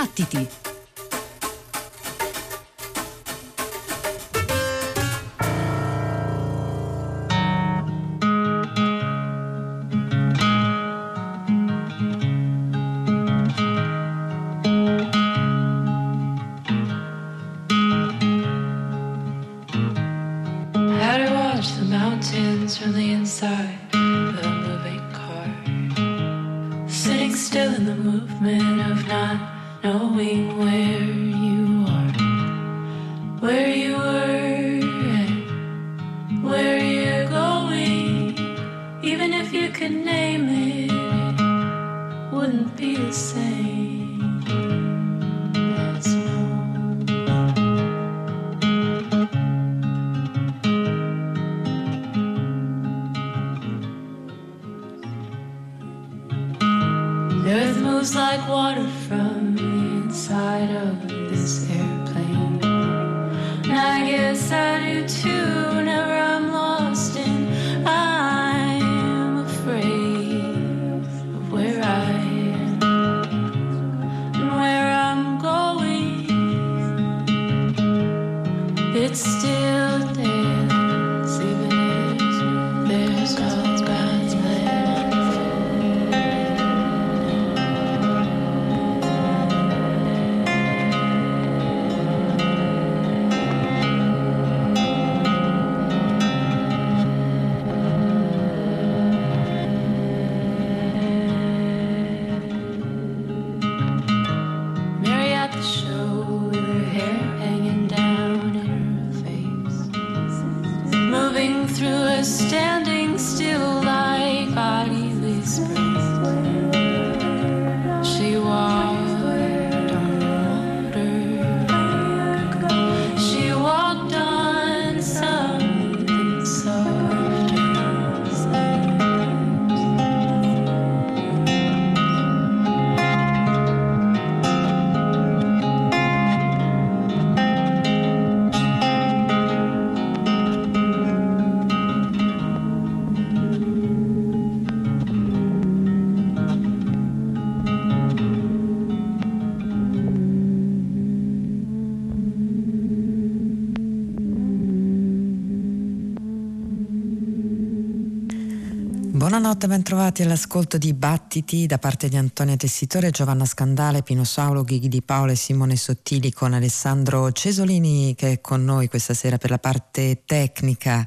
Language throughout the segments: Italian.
Battiti! Bentrovati all'ascolto di Battiti da parte di Antonia Tessitore, Giovanna Scandale, Pino Saulo, Ghighi di Paolo e Simone Sottili con Alessandro Cesolini che è con noi questa sera per la parte tecnica.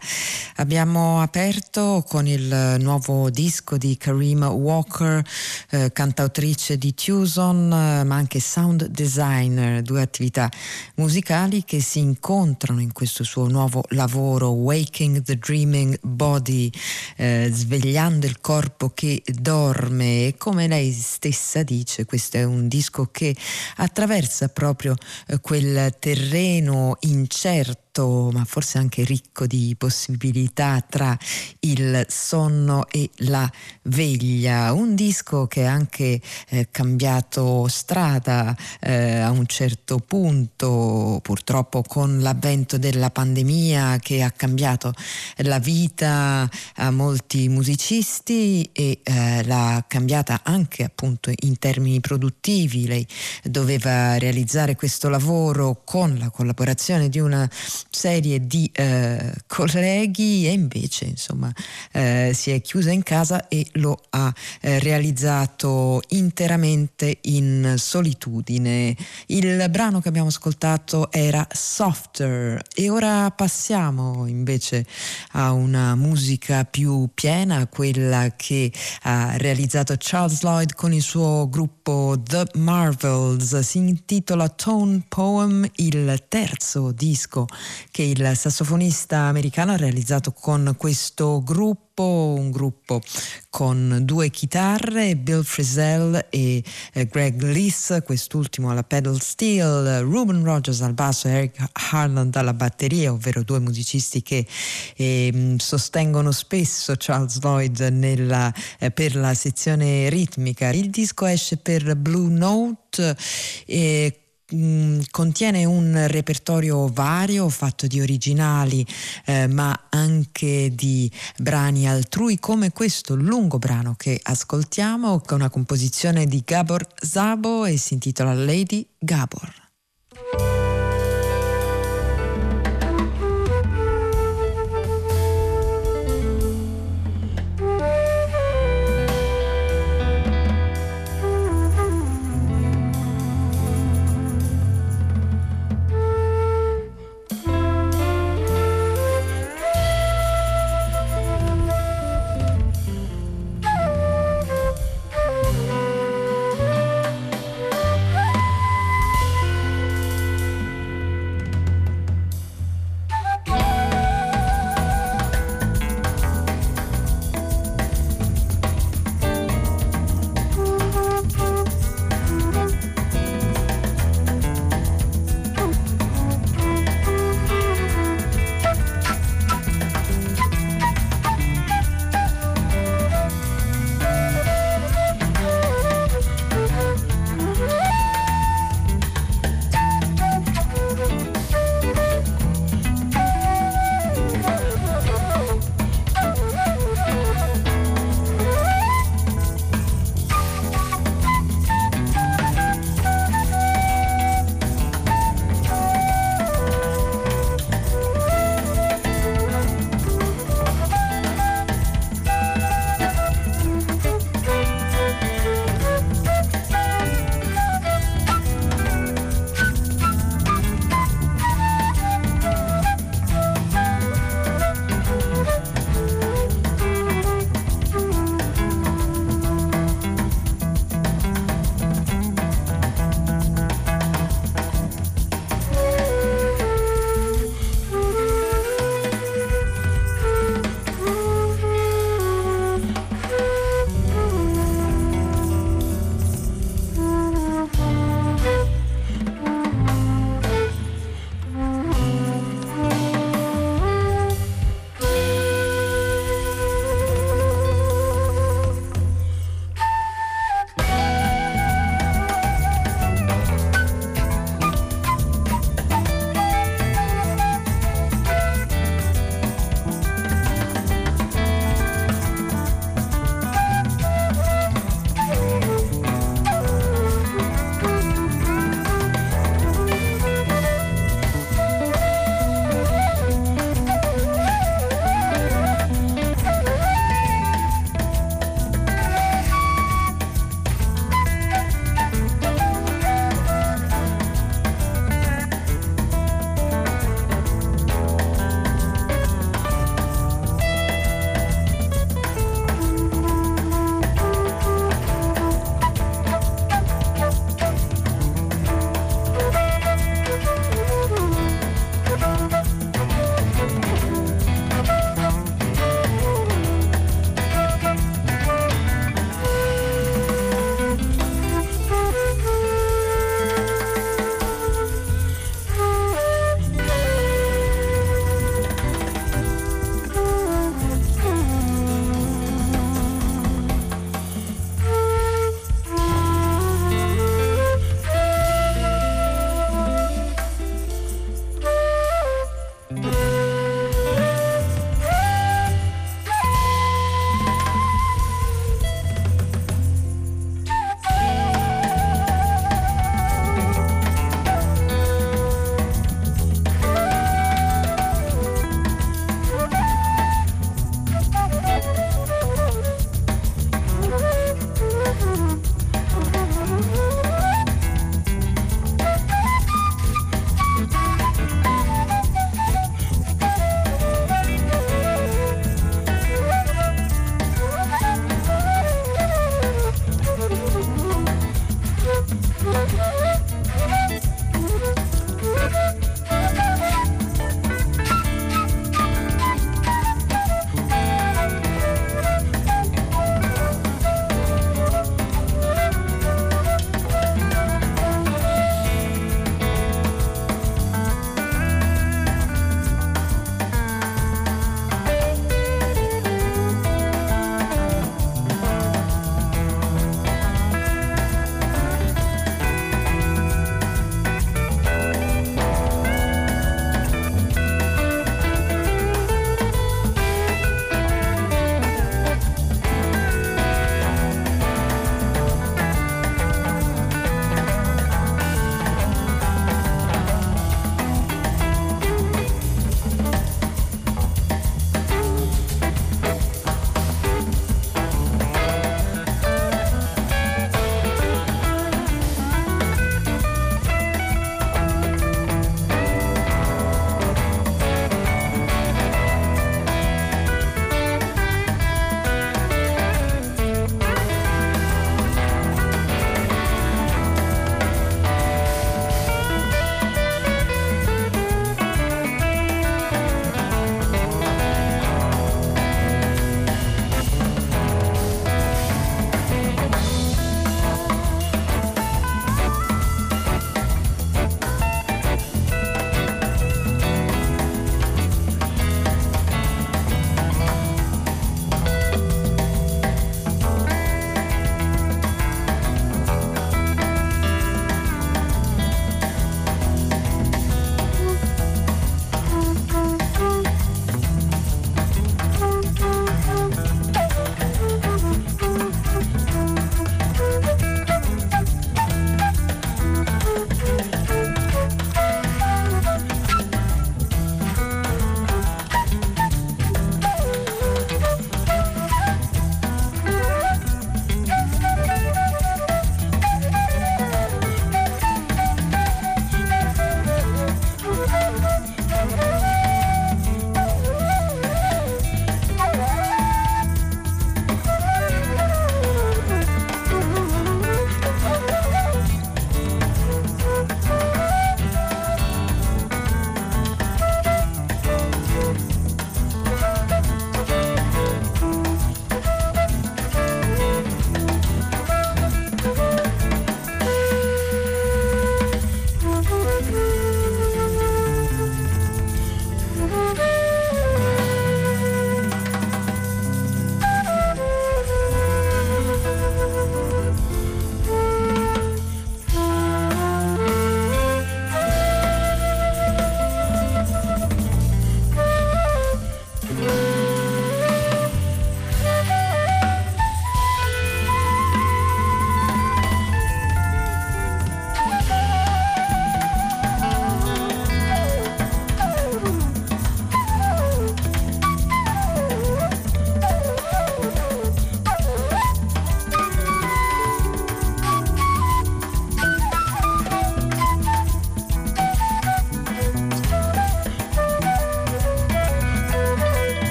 Abbiamo aperto con il nuovo disco di Karim Walker, eh, cantautrice di Tucson, eh, ma anche sound designer, due attività musicali che si incontrano in questo suo nuovo lavoro Waking the Dreaming Body, eh, svegliando il corpo che dorme. E come lei stessa dice questo è un disco che attraversa proprio eh, quel terreno incerto aperto ma forse anche ricco di possibilità tra il sonno e la veglia, un disco che ha anche eh, cambiato strada eh, a un certo punto, purtroppo con l'avvento della pandemia che ha cambiato la vita a molti musicisti e eh, l'ha cambiata anche appunto in termini produttivi. Lei doveva realizzare questo lavoro con la collaborazione di una serie di eh, colleghi e invece insomma eh, si è chiusa in casa e lo ha eh, realizzato interamente in solitudine. Il brano che abbiamo ascoltato era Softer e ora passiamo invece a una musica più piena, quella che ha realizzato Charles Lloyd con il suo gruppo The Marvels. Si intitola Tone Poem, il terzo disco che il sassofonista americano ha realizzato con questo gruppo un gruppo con due chitarre, Bill Frisell e eh, Greg Lees, quest'ultimo alla pedal steel, Ruben Rogers al basso e Eric Harland alla batteria, ovvero due musicisti che eh, sostengono spesso Charles Lloyd nella, eh, per la sezione ritmica. Il disco esce per Blue Note e mh, contiene un repertorio vario fatto di originali eh, ma anche di brani altrui come questo lungo brano che ascoltiamo con una composizione di Gabor Zabo e si intitola Lady Gabor.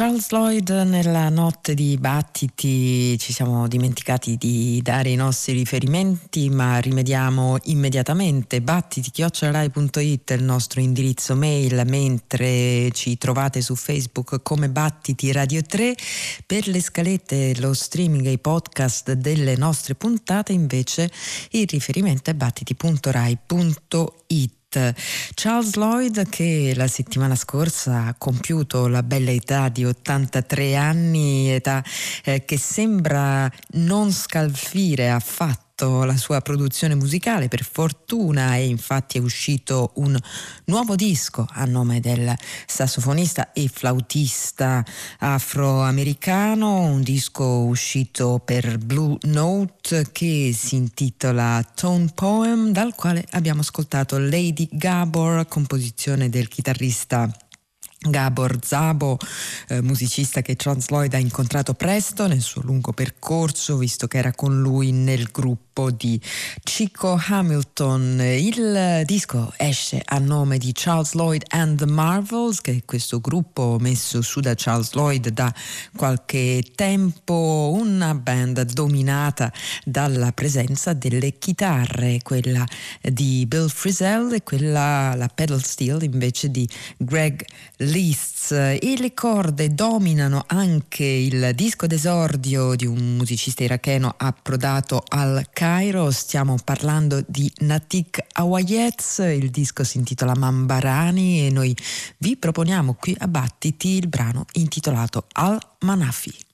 Charles Lloyd nella notte di battiti. Ci siamo dimenticati di dare i nostri riferimenti ma rimediamo immediatamente. Battiti.it è il nostro indirizzo mail mentre ci trovate su Facebook come Battiti Radio 3 per le scalette, lo streaming e i podcast delle nostre puntate invece il riferimento è battiti.rai.it Charles Lloyd che la settimana scorsa ha compiuto la bella età di 83 anni, età eh, che sembra non scalfire affatto fatto la sua produzione musicale per fortuna e infatti è uscito un nuovo disco a nome del sassofonista e flautista afroamericano, un disco uscito per Blue Note che si intitola Tone Poem dal quale abbiamo ascoltato Lady Gabor, composizione del chitarrista Gabor Zabo, eh, musicista che Charles Lloyd ha incontrato presto nel suo lungo percorso, visto che era con lui nel gruppo di Chico Hamilton. Il disco esce a nome di Charles Lloyd and the Marvels, che è questo gruppo messo su da Charles Lloyd da qualche tempo, una band dominata dalla presenza delle chitarre, quella di Bill Frisell e quella, la pedal steel invece di Greg Least. E le corde dominano anche il disco d'esordio di un musicista iracheno approdato al Cairo, stiamo parlando di Natik Awayez, il disco si intitola Mambarani e noi vi proponiamo qui a Battiti il brano intitolato Al Manafi.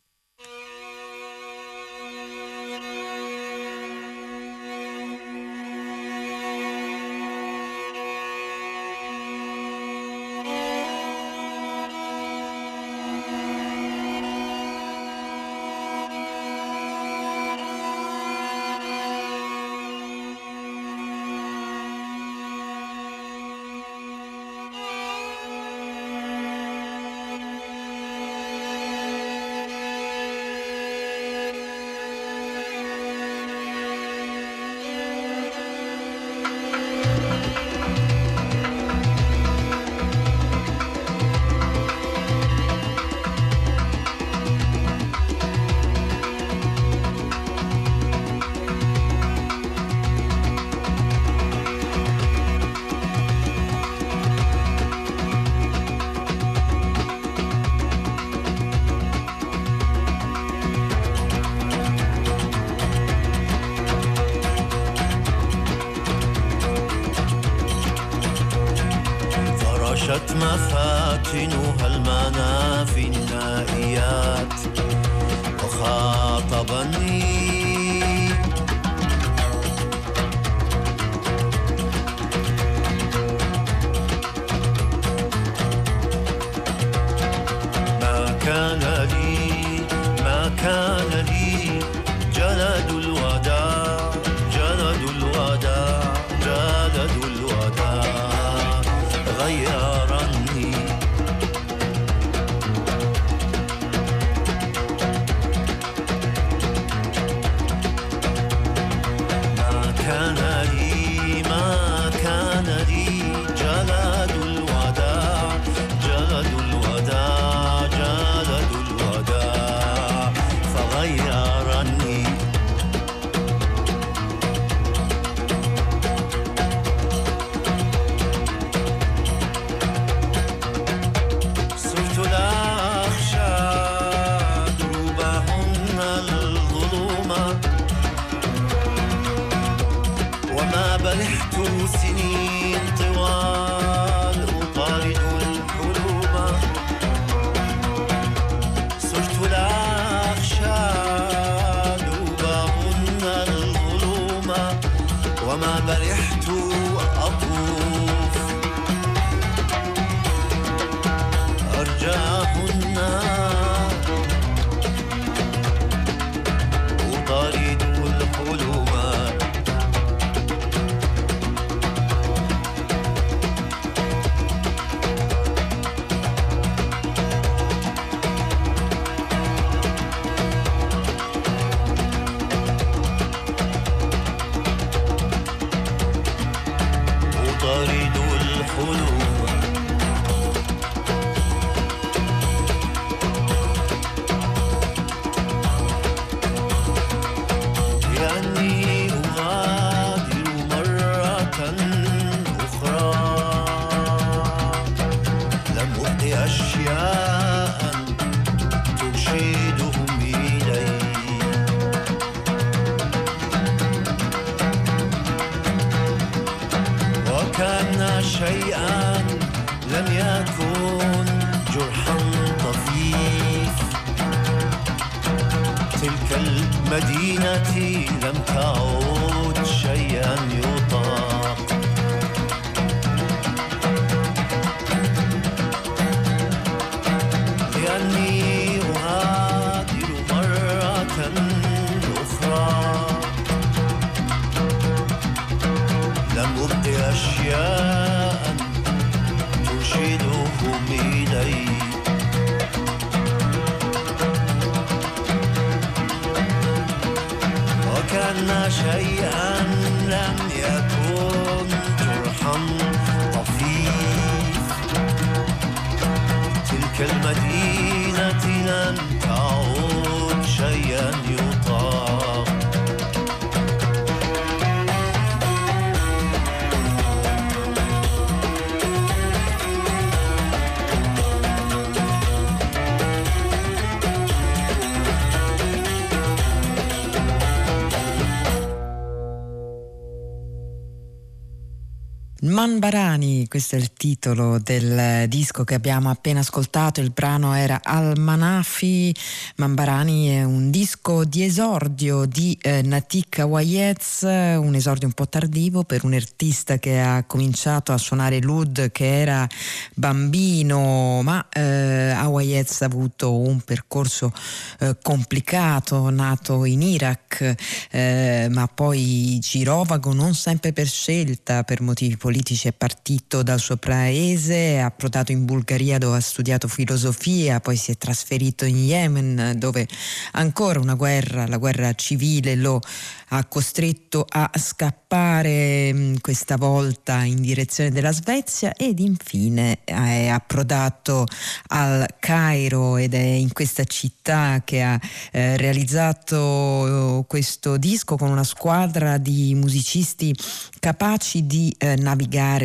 Man Barani, questo è il titolo del disco che abbiamo appena ascoltato, il brano era Al Manafi. Man Barani è un disco di esordio di eh, Natik Awayez, un esordio un po' tardivo per un artista che ha cominciato a suonare l'ud che era bambino, ma eh, Awayez ha avuto un percorso eh, complicato, nato in Iraq, eh, ma poi girovago non sempre per scelta, per motivi politici è partito dal suo paese, è approdato in Bulgaria dove ha studiato filosofia, poi si è trasferito in Yemen dove ancora una guerra, la guerra civile lo ha costretto a scappare mm, questa volta in direzione della Svezia ed infine è approdato al Cairo ed è in questa città che ha eh, realizzato questo disco con una squadra di musicisti capaci di eh, navigare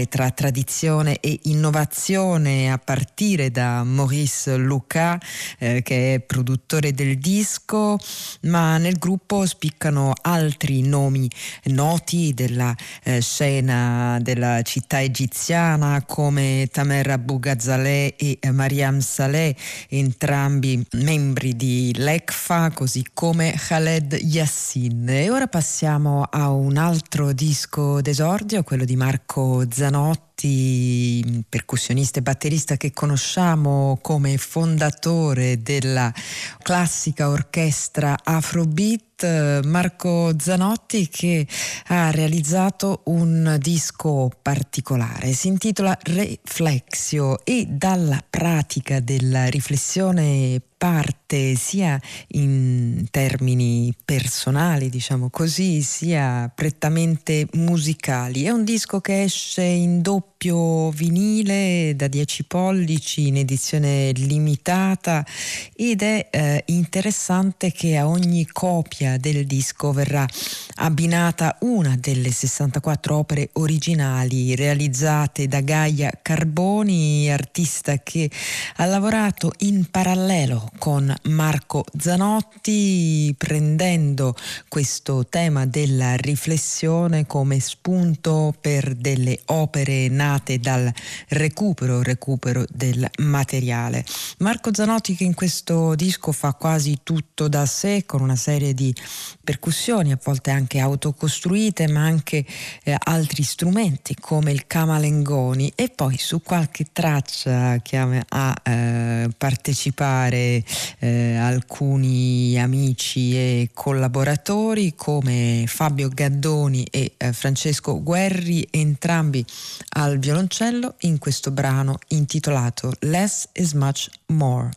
tra tradizione e innovazione a partire da Maurice Luca eh, che è produttore del disco ma nel gruppo spiccano altri nomi noti della eh, scena della città egiziana come Tamer Abu Ghazaleh e Mariam Saleh entrambi membri di l'ECFA così come Khaled Yassin. E ora passiamo a un altro disco d'esordio quello di Marco Zanotti, percussionista e batterista che conosciamo come fondatore della classica orchestra Afrobeat, Marco Zanotti che ha realizzato un disco particolare, si intitola Reflexio e dalla pratica della riflessione parte sia in termini personali, diciamo così, sia prettamente musicali. È un disco che esce in doppio vinile da 10 pollici in edizione limitata ed è eh, interessante che a ogni copia del disco verrà abbinata una delle 64 opere originali realizzate da Gaia Carboni, artista che ha lavorato in parallelo con Marco Zanotti prendendo questo tema della riflessione come spunto per delle opere nate dal recupero, recupero del materiale. Marco Zanotti che in questo disco fa quasi tutto da sé con una serie di percussioni a volte anche autocostruite ma anche eh, altri strumenti come il camalengoni e poi su qualche traccia chiama a eh, partecipare eh, alcuni amici e collaboratori come Fabio Gaddoni e eh, Francesco Guerri, entrambi al violoncello in questo brano intitolato Less is Much More.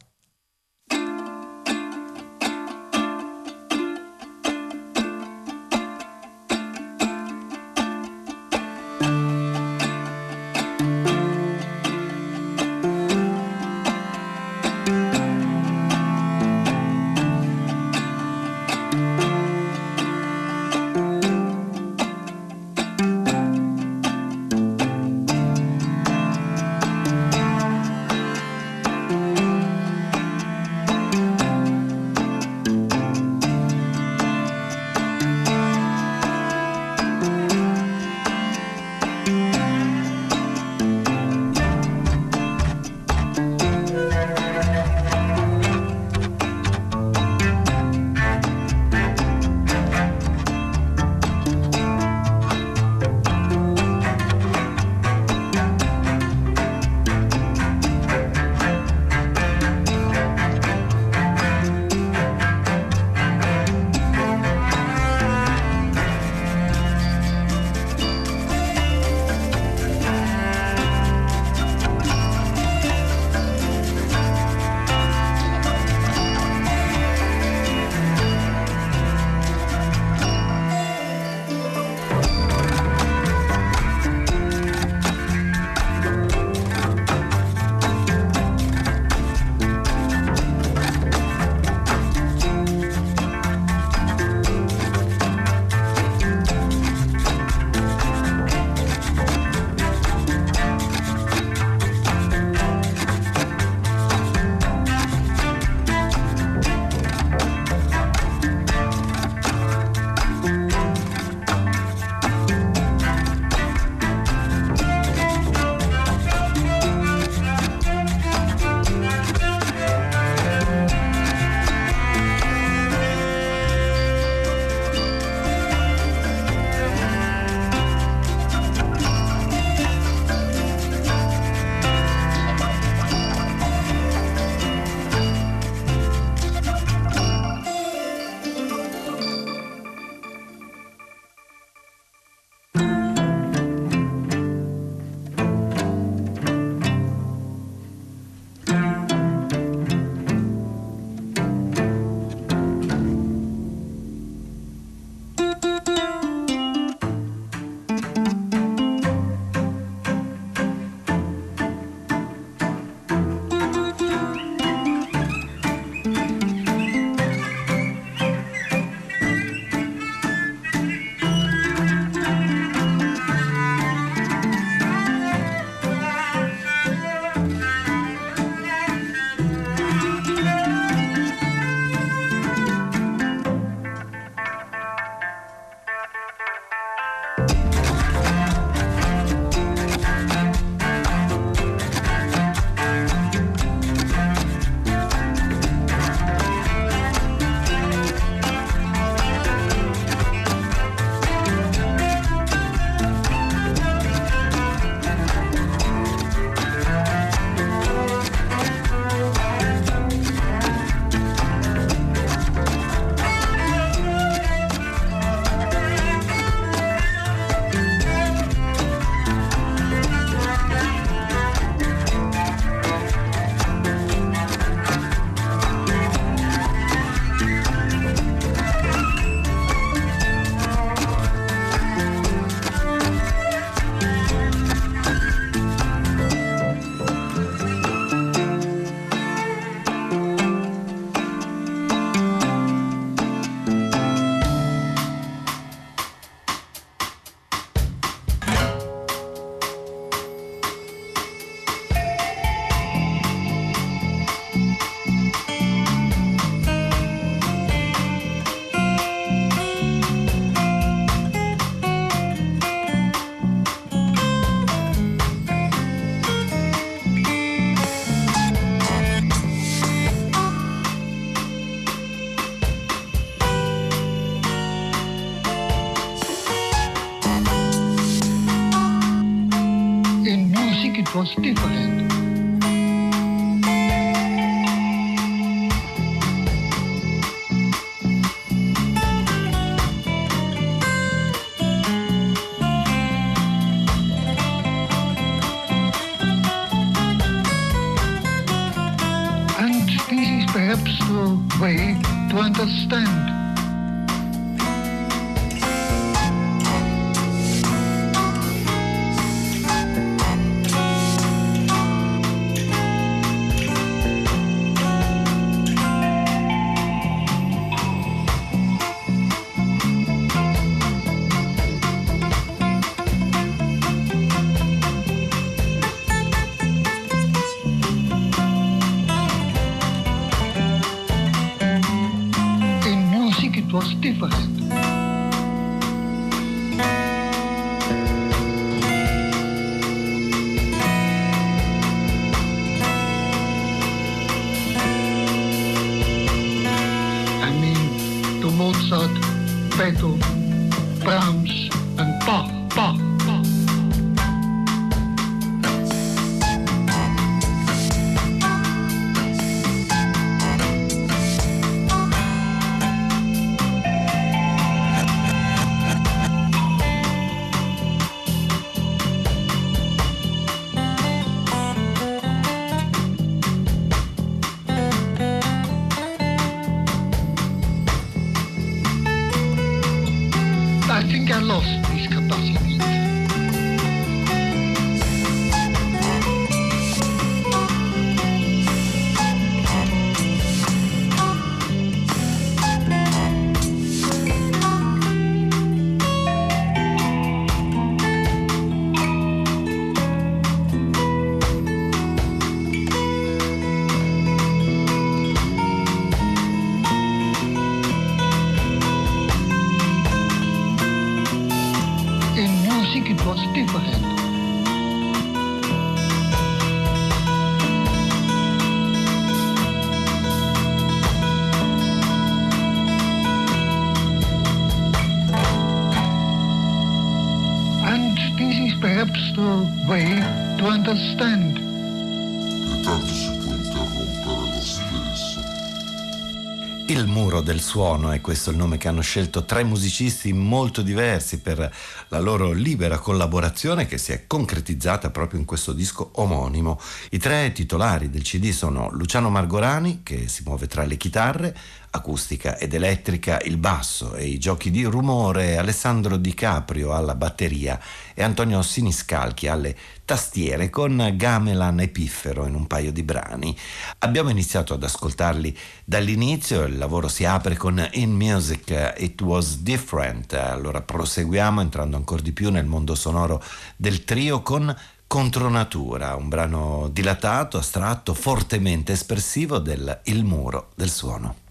Suono è questo il nome che hanno scelto tre musicisti molto diversi per la loro libera collaborazione che si è concretizzata proprio in questo disco omonimo. I tre titolari del CD sono Luciano Margorani che si muove tra le chitarre, acustica ed elettrica, il basso e i giochi di rumore, Alessandro Di Caprio alla batteria e Antonio Siniscalchi alle tastiere con Gamelan e Piffero in un paio di brani. Abbiamo iniziato ad ascoltarli dall'inizio, il lavoro si apre con In Music It Was Different, allora proseguiamo entrando ancora di più nel mondo sonoro del trio con Contronatura, un brano dilatato, astratto, fortemente espressivo del Il muro del suono.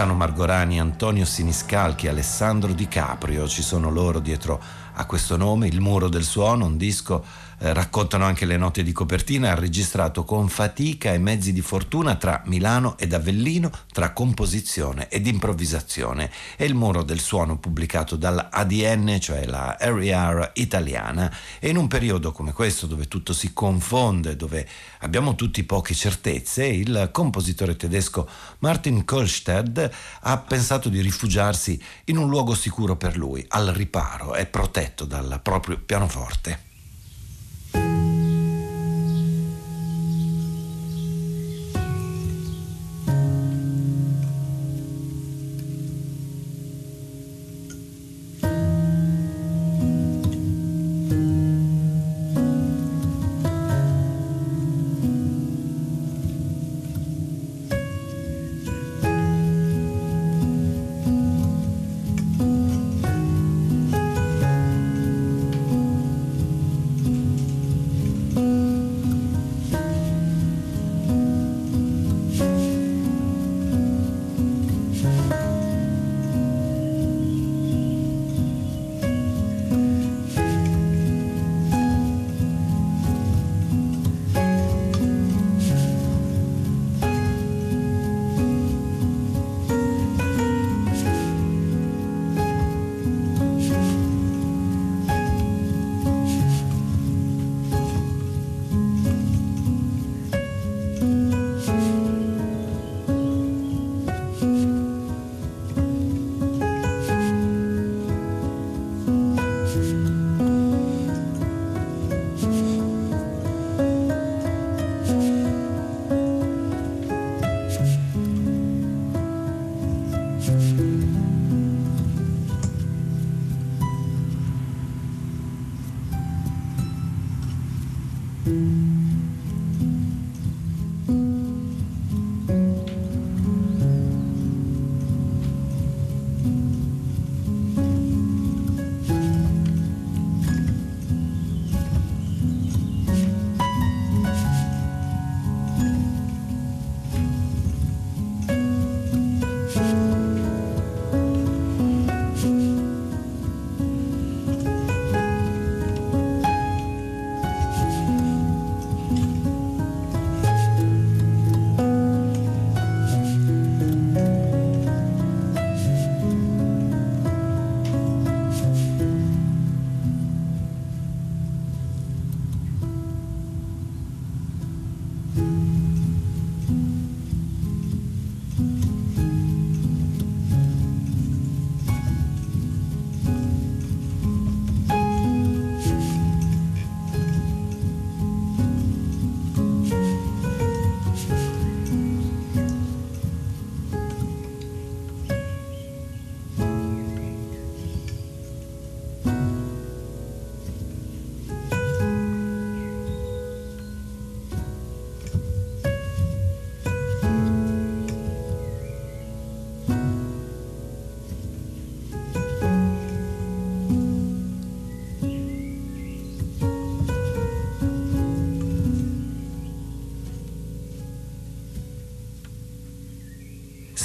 Luciano Margorani, Antonio Siniscalchi, Alessandro Di Caprio, ci sono loro dietro a questo nome, Il muro del suono, un disco eh, raccontano anche le note di copertina, ha registrato con fatica e mezzi di fortuna tra Milano ed Avellino, tra composizione ed improvvisazione. È il muro del suono pubblicato dall'ADN, cioè la RER italiana, e in un periodo come questo dove tutto si confonde, dove abbiamo tutti poche certezze, il compositore tedesco Martin Kohlstedt ha pensato di rifugiarsi in un luogo sicuro per lui, al riparo, è protetto dal proprio pianoforte. Si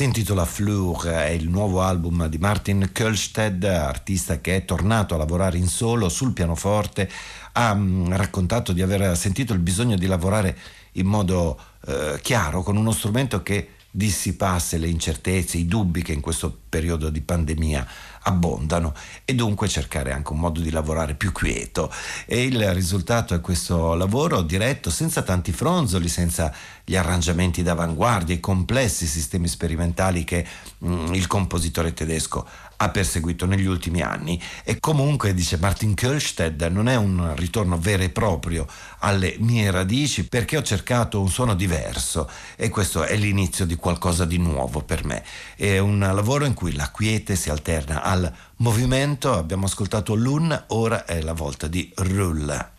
intitola Fleur, è il nuovo album di Martin Kölsted, artista che è tornato a lavorare in solo sul pianoforte, ha mm, raccontato di aver sentito il bisogno di lavorare in modo eh, chiaro con uno strumento che dissipasse le incertezze, i dubbi che in questo periodo di pandemia abbondano. E dunque cercare anche un modo di lavorare più quieto. E il risultato è questo lavoro diretto senza tanti fronzoli, senza gli arrangiamenti d'avanguardia, i complessi sistemi sperimentali che mm, il compositore tedesco ha perseguito negli ultimi anni. E comunque dice Martin Kölsted non è un ritorno vero e proprio alle mie radici perché ho cercato un suono diverso. E questo è l'inizio di qualcosa di nuovo per me. È un lavoro in cui la quiete si alterna al movimento. Abbiamo ascoltato Lun ora è la volta di Rull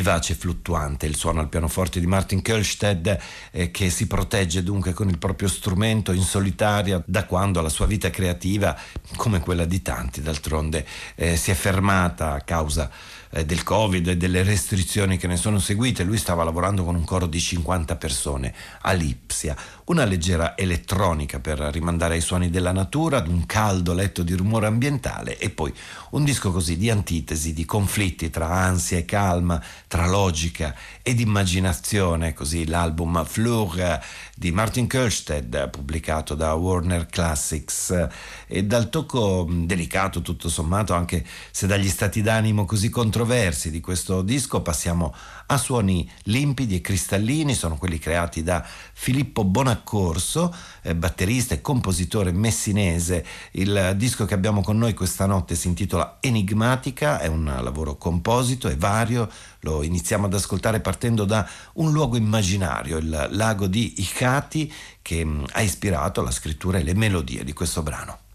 vivace e fluttuante, il suono al pianoforte di Martin Kölstedt eh, che si protegge dunque con il proprio strumento in solitaria da quando la sua vita creativa, come quella di tanti d'altronde, eh, si è fermata a causa eh, del Covid e delle restrizioni che ne sono seguite, lui stava lavorando con un coro di 50 persone a Lipsia, una leggera elettronica per rimandare ai suoni della natura, ad un caldo letto di rumore ambientale e poi un disco così di antitesi, di conflitti tra ansia e calma, tra logica ed immaginazione, così l'album Fleur di Martin Kölstedt pubblicato da Warner Classics. E dal tocco delicato tutto sommato anche se dagli stati d'animo così controversi di questo disco passiamo a suoni limpidi e cristallini, sono quelli creati da Filippo Bonaccorso, eh, batterista e compositore messinese. Il disco che abbiamo con noi questa notte si intitola Enigmatica, è un lavoro composito e vario, lo iniziamo ad ascoltare partendo da un luogo immaginario, il lago di Icati, che mh, ha ispirato la scrittura e le melodie di questo brano.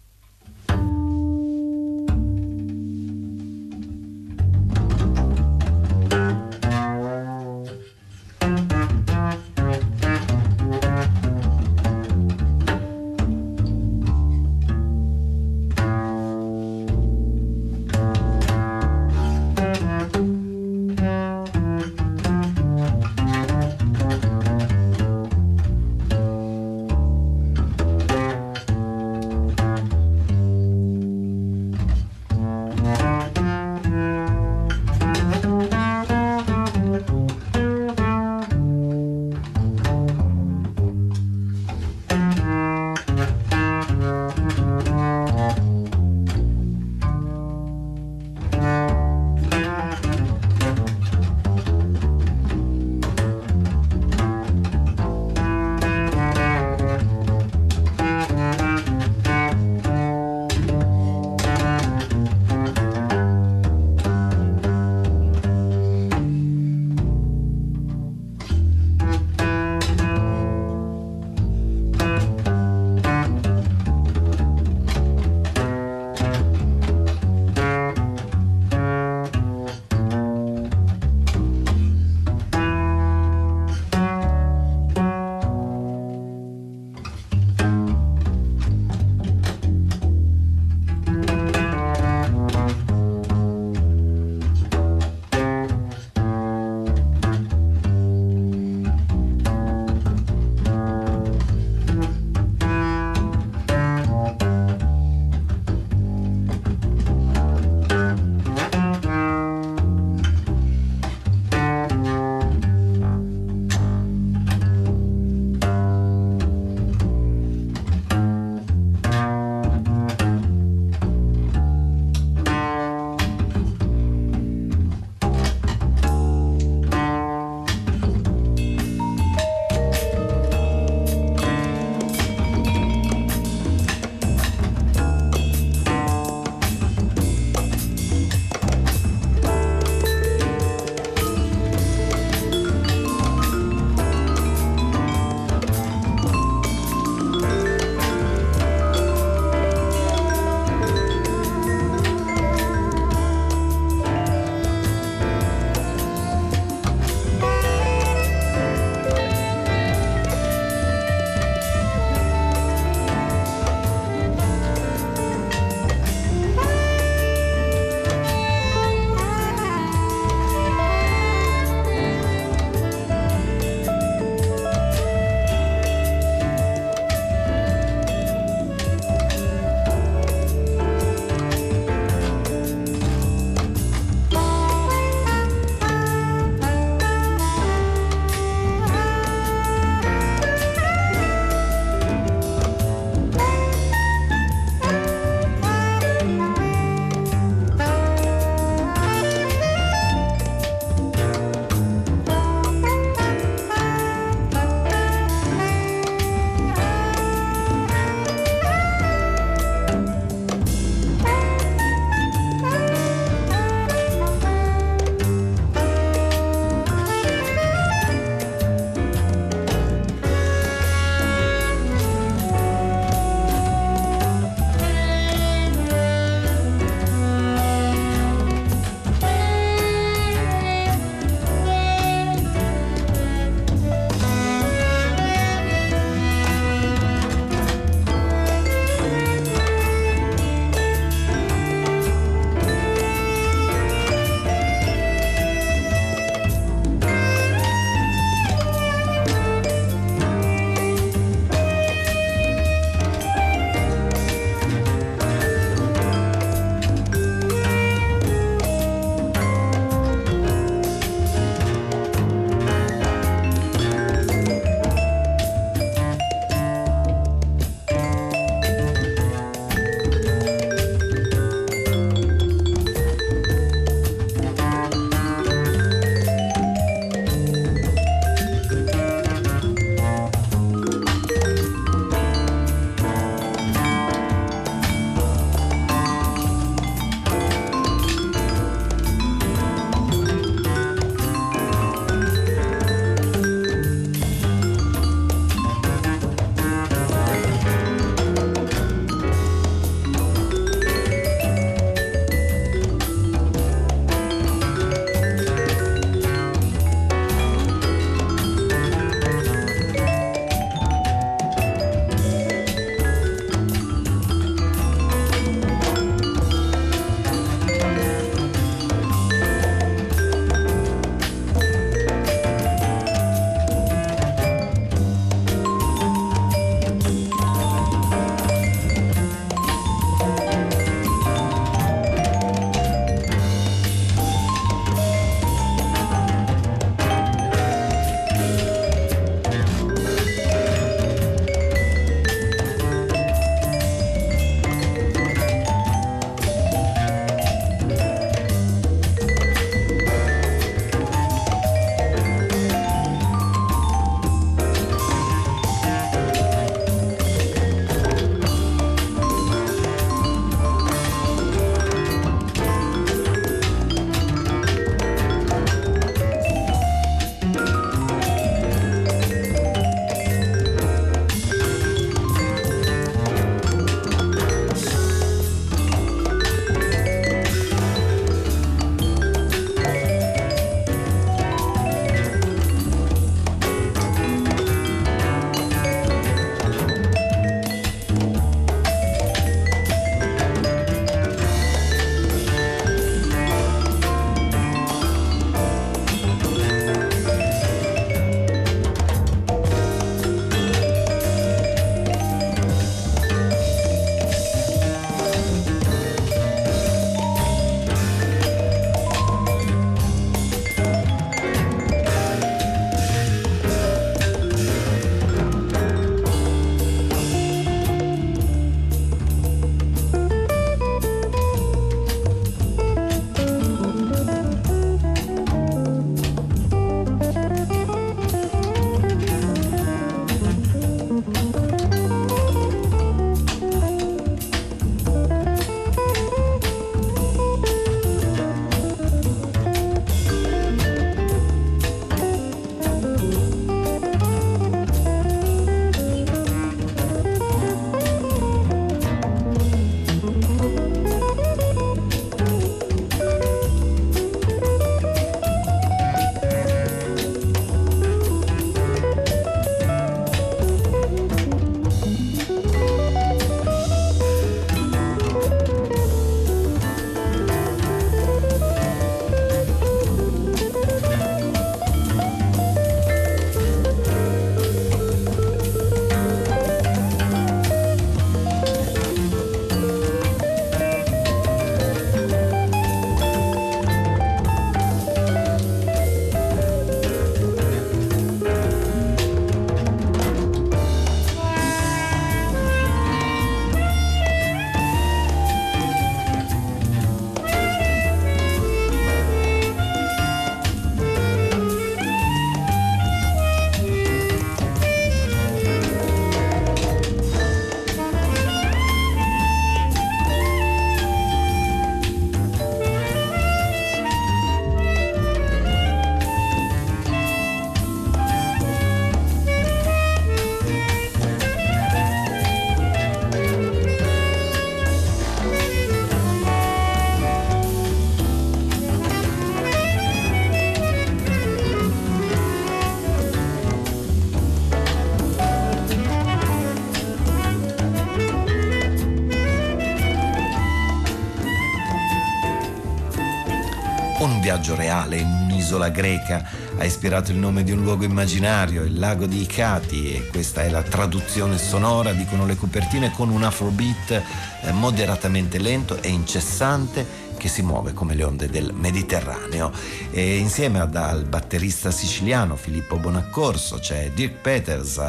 Viaggio reale in un'isola greca, ha ispirato il nome di un luogo immaginario, il lago di Icati e questa è la traduzione sonora, dicono le copertine, con un afrobeat eh, moderatamente lento e incessante che si muove come le onde del Mediterraneo. E insieme al batterista siciliano Filippo Bonaccorso c'è Dirk Peters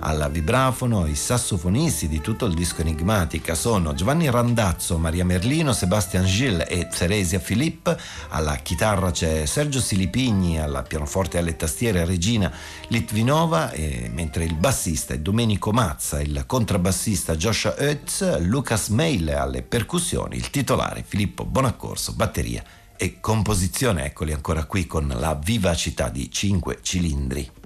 al vibrafono, i sassofonisti di tutto il disco Enigmatica sono Giovanni Randazzo, Maria Merlino, Sebastian Gilles e Teresia Filippo, alla chitarra c'è Sergio Silipigni, alla pianoforte e alle tastiere Regina Litvinova, mentre il bassista è Domenico Mazza, il contrabbassista Joshua Oetz, Lucas Meile alle percussioni, il titolare Filippo Bonaccorso, batteria e composizione, eccoli ancora qui con la vivacità di cinque cilindri.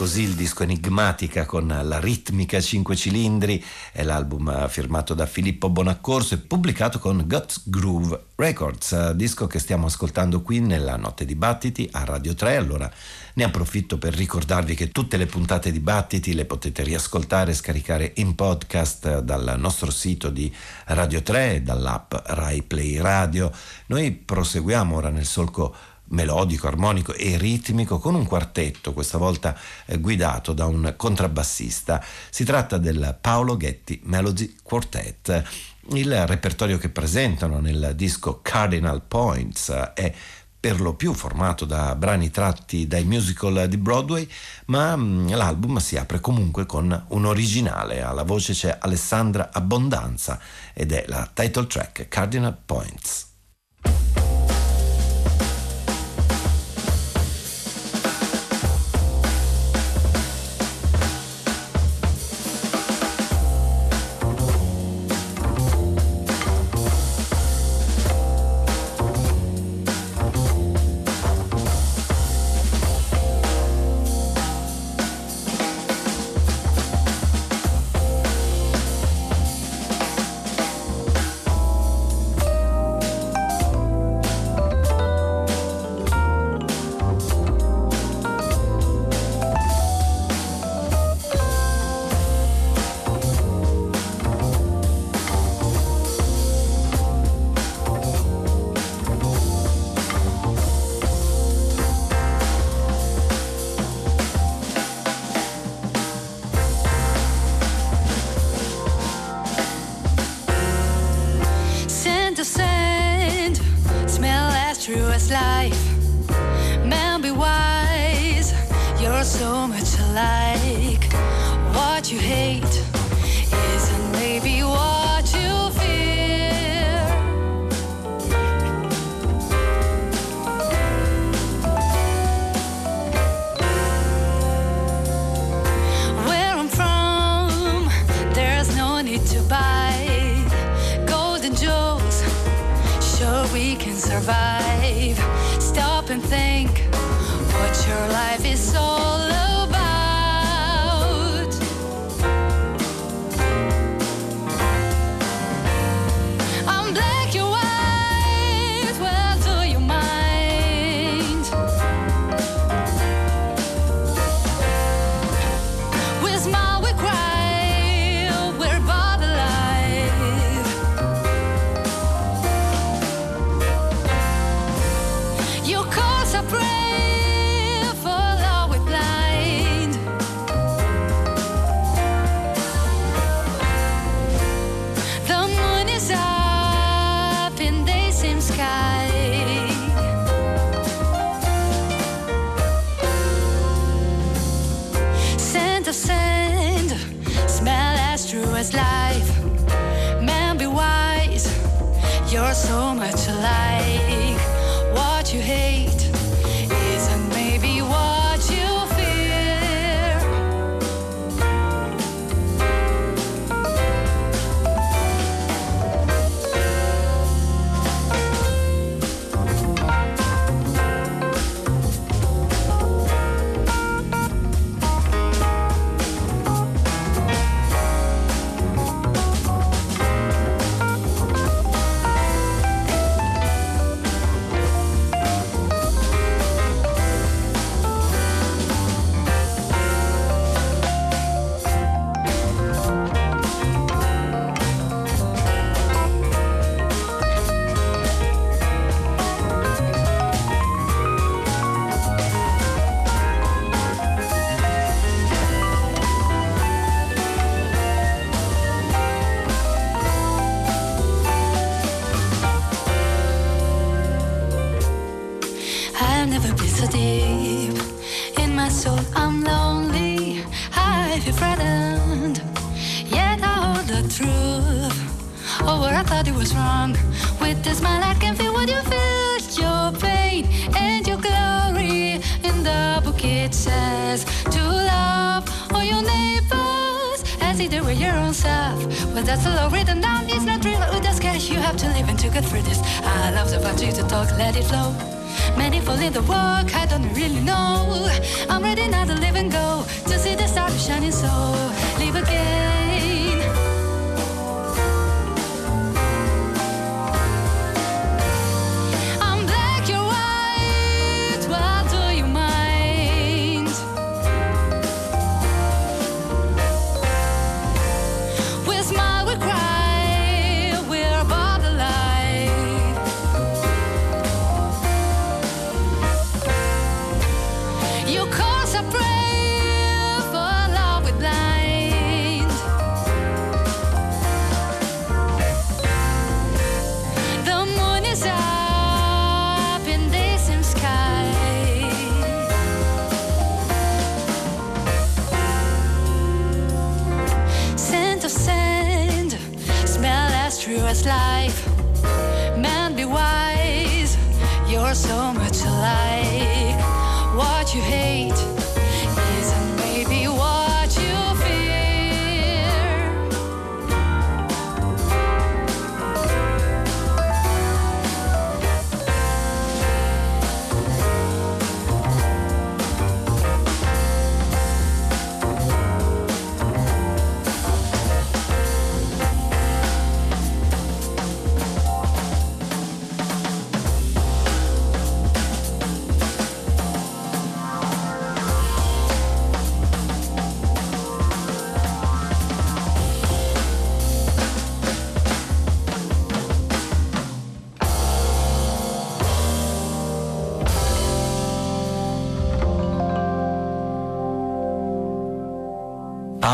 Così il disco Enigmatica con la ritmica 5 cilindri, è l'album firmato da Filippo Bonaccorso e pubblicato con Guts Groove Records, disco che stiamo ascoltando qui nella notte di battiti a Radio 3. Allora ne approfitto per ricordarvi che tutte le puntate di battiti le potete riascoltare e scaricare in podcast dal nostro sito di Radio 3 e dall'app Rai Play Radio. Noi proseguiamo ora nel solco melodico, armonico e ritmico con un quartetto, questa volta eh, guidato da un contrabbassista. Si tratta del Paolo Ghetti Melody Quartet. Il repertorio che presentano nel disco Cardinal Points è per lo più formato da brani tratti dai musical di Broadway, ma mm, l'album si apre comunque con un originale. Alla voce c'è Alessandra Abbondanza ed è la title track Cardinal Points. stop and think what your life is all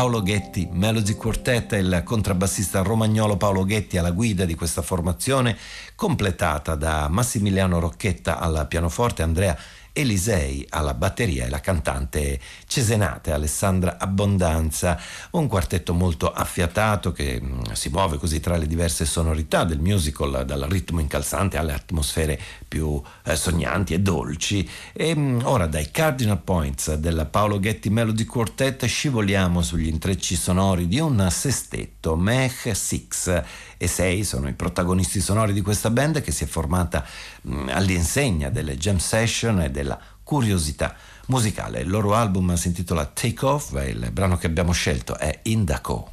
Paolo Ghetti, Melody Quartet, il contrabbassista romagnolo Paolo Ghetti alla guida di questa formazione, completata da Massimiliano Rocchetta al pianoforte, Andrea Elisei alla batteria e la cantante cesenate Alessandra Abbondanza, un quartetto molto affiatato che mh, si muove così tra le diverse sonorità del musical, dal ritmo incalzante alle atmosfere più eh, sognanti e dolci. E mh, ora dai Cardinal Points del Paolo Ghetti Melody Quartet scivoliamo sugli intrecci sonori di un sestetto, Mech Six e 6 sono i protagonisti sonori di questa band che si è formata mh, all'insegna delle jam session e della curiosità musicale. Il loro album si intitola Take Off e il brano che abbiamo scelto è Indaco.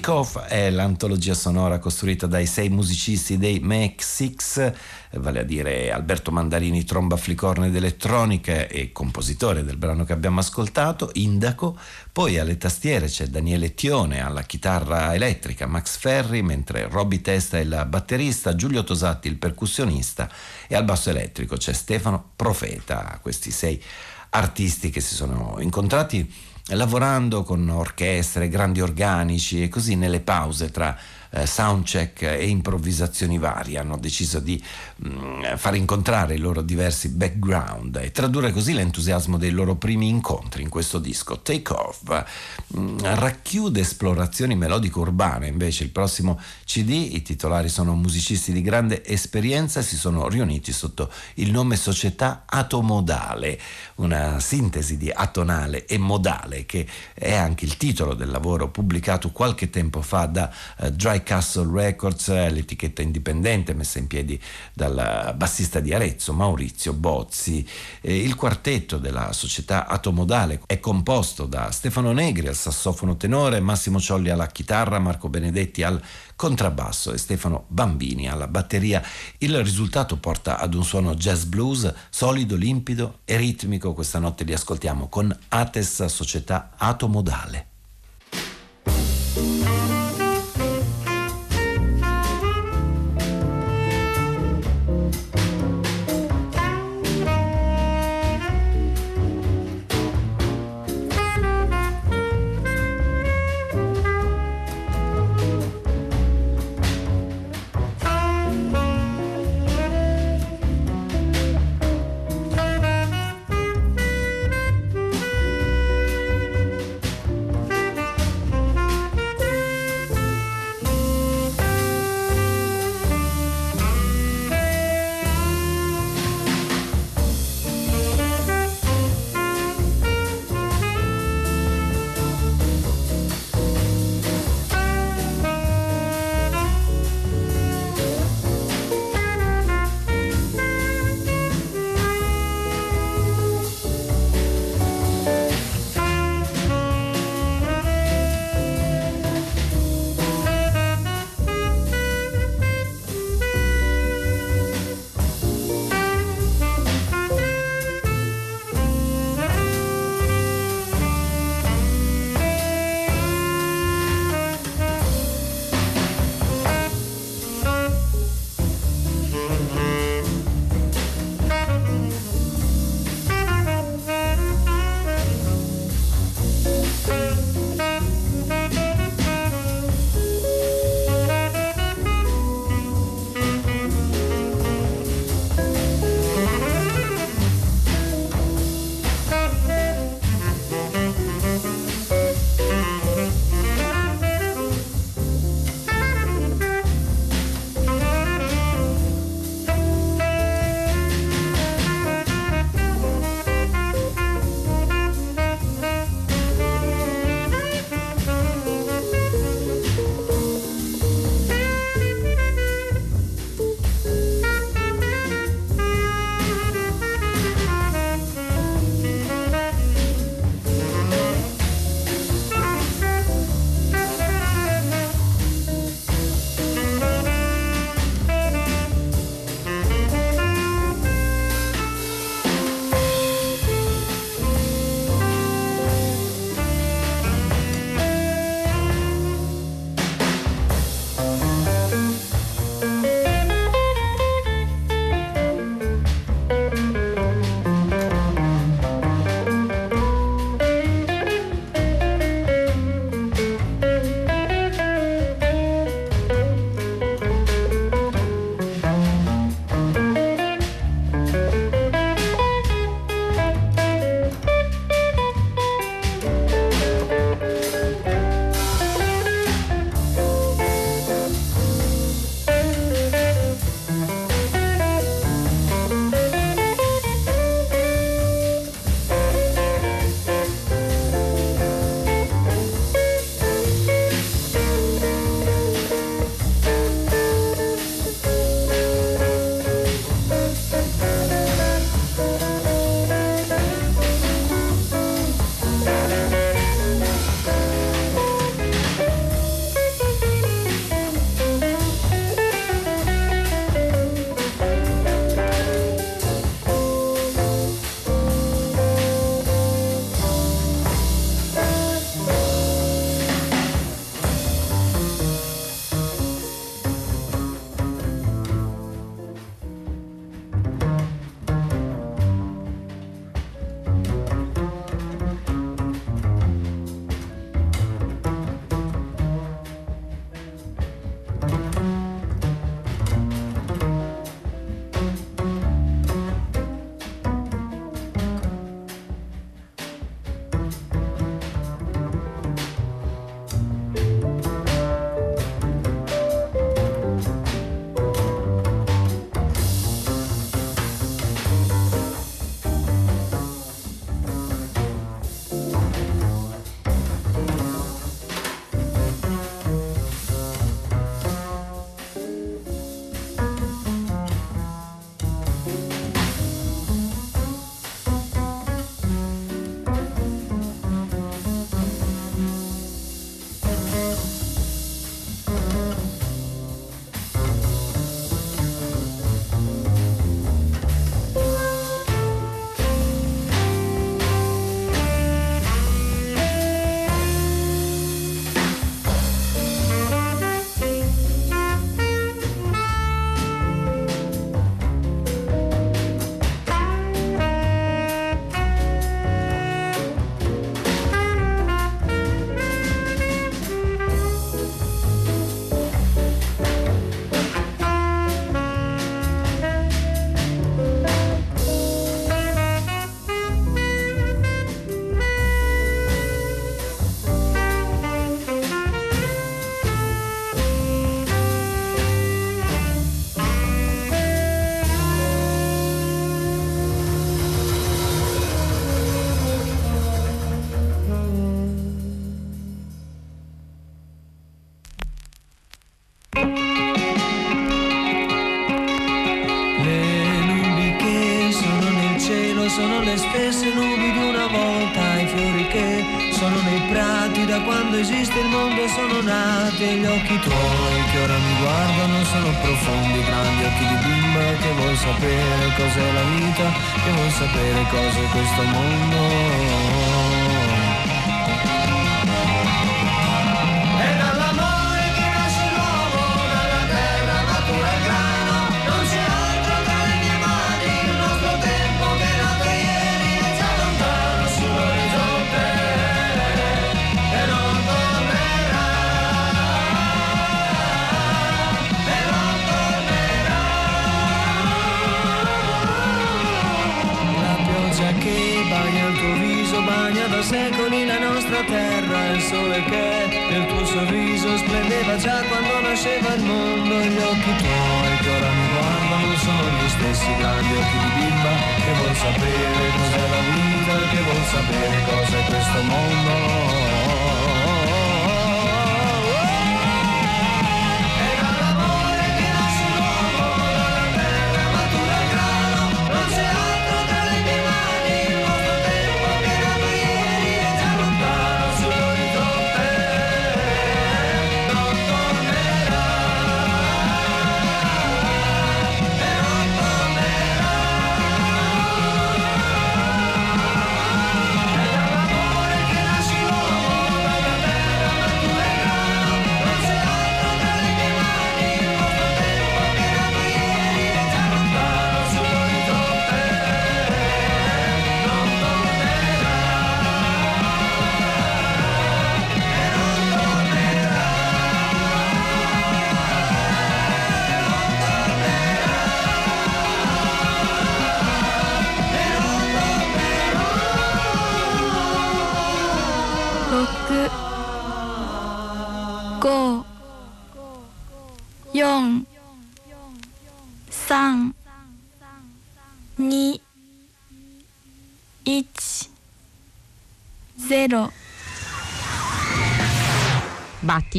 Take Off è l'antologia sonora costruita dai sei musicisti dei Mac Six, vale a dire Alberto Mandarini, tromba flicorne ed elettronica e compositore del brano che abbiamo ascoltato, Indaco, poi alle tastiere c'è Daniele Tione, alla chitarra elettrica Max Ferri, mentre Robby Testa è il batterista, Giulio Tosatti il percussionista e al basso elettrico c'è Stefano Profeta, questi sei artisti che si sono incontrati lavorando con orchestre, grandi organici e così nelle pause tra eh, soundcheck e improvvisazioni varie hanno deciso di mh, mm, far incontrare i loro diversi background e tradurre così l'entusiasmo dei loro primi incontri in questo disco. Take Off mh, mm, racchiude esplorazioni melodiche urbane, invece il prossimo CD, i titolari sono musicisti di grande esperienza si sono riuniti sotto il nome Società Atomodale, una sintesi di atonale e modale che è anche il titolo del lavoro pubblicato qualche tempo fa da uh, Dry Castle Records, l'etichetta indipendente messa in piedi dal bassista di Arezzo, Maurizio Bozzi. il quartetto della società Atomodale è composto da Stefano Negri al sassofono tenore, Massimo Ciolli alla chitarra, Marco Benedetti al contrabbasso e Stefano Bambini alla batteria. Il risultato porta ad un suono jazz blues solido, limpido e ritmico. Questa notte li ascoltiamo con Ates Società Atomodale. profondi grandi occhi di bimba che vuol sapere cos'è la vita, che vuol sapere cos'è questo mondo. già quando nasceva il mondo gli occhi tuoi che ora mi guardano sono gli stessi grandi occhi di bimba che vuol sapere cos'è la vita, che vuol sapere cos'è questo mondo.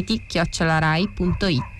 siti chiocciolarai.it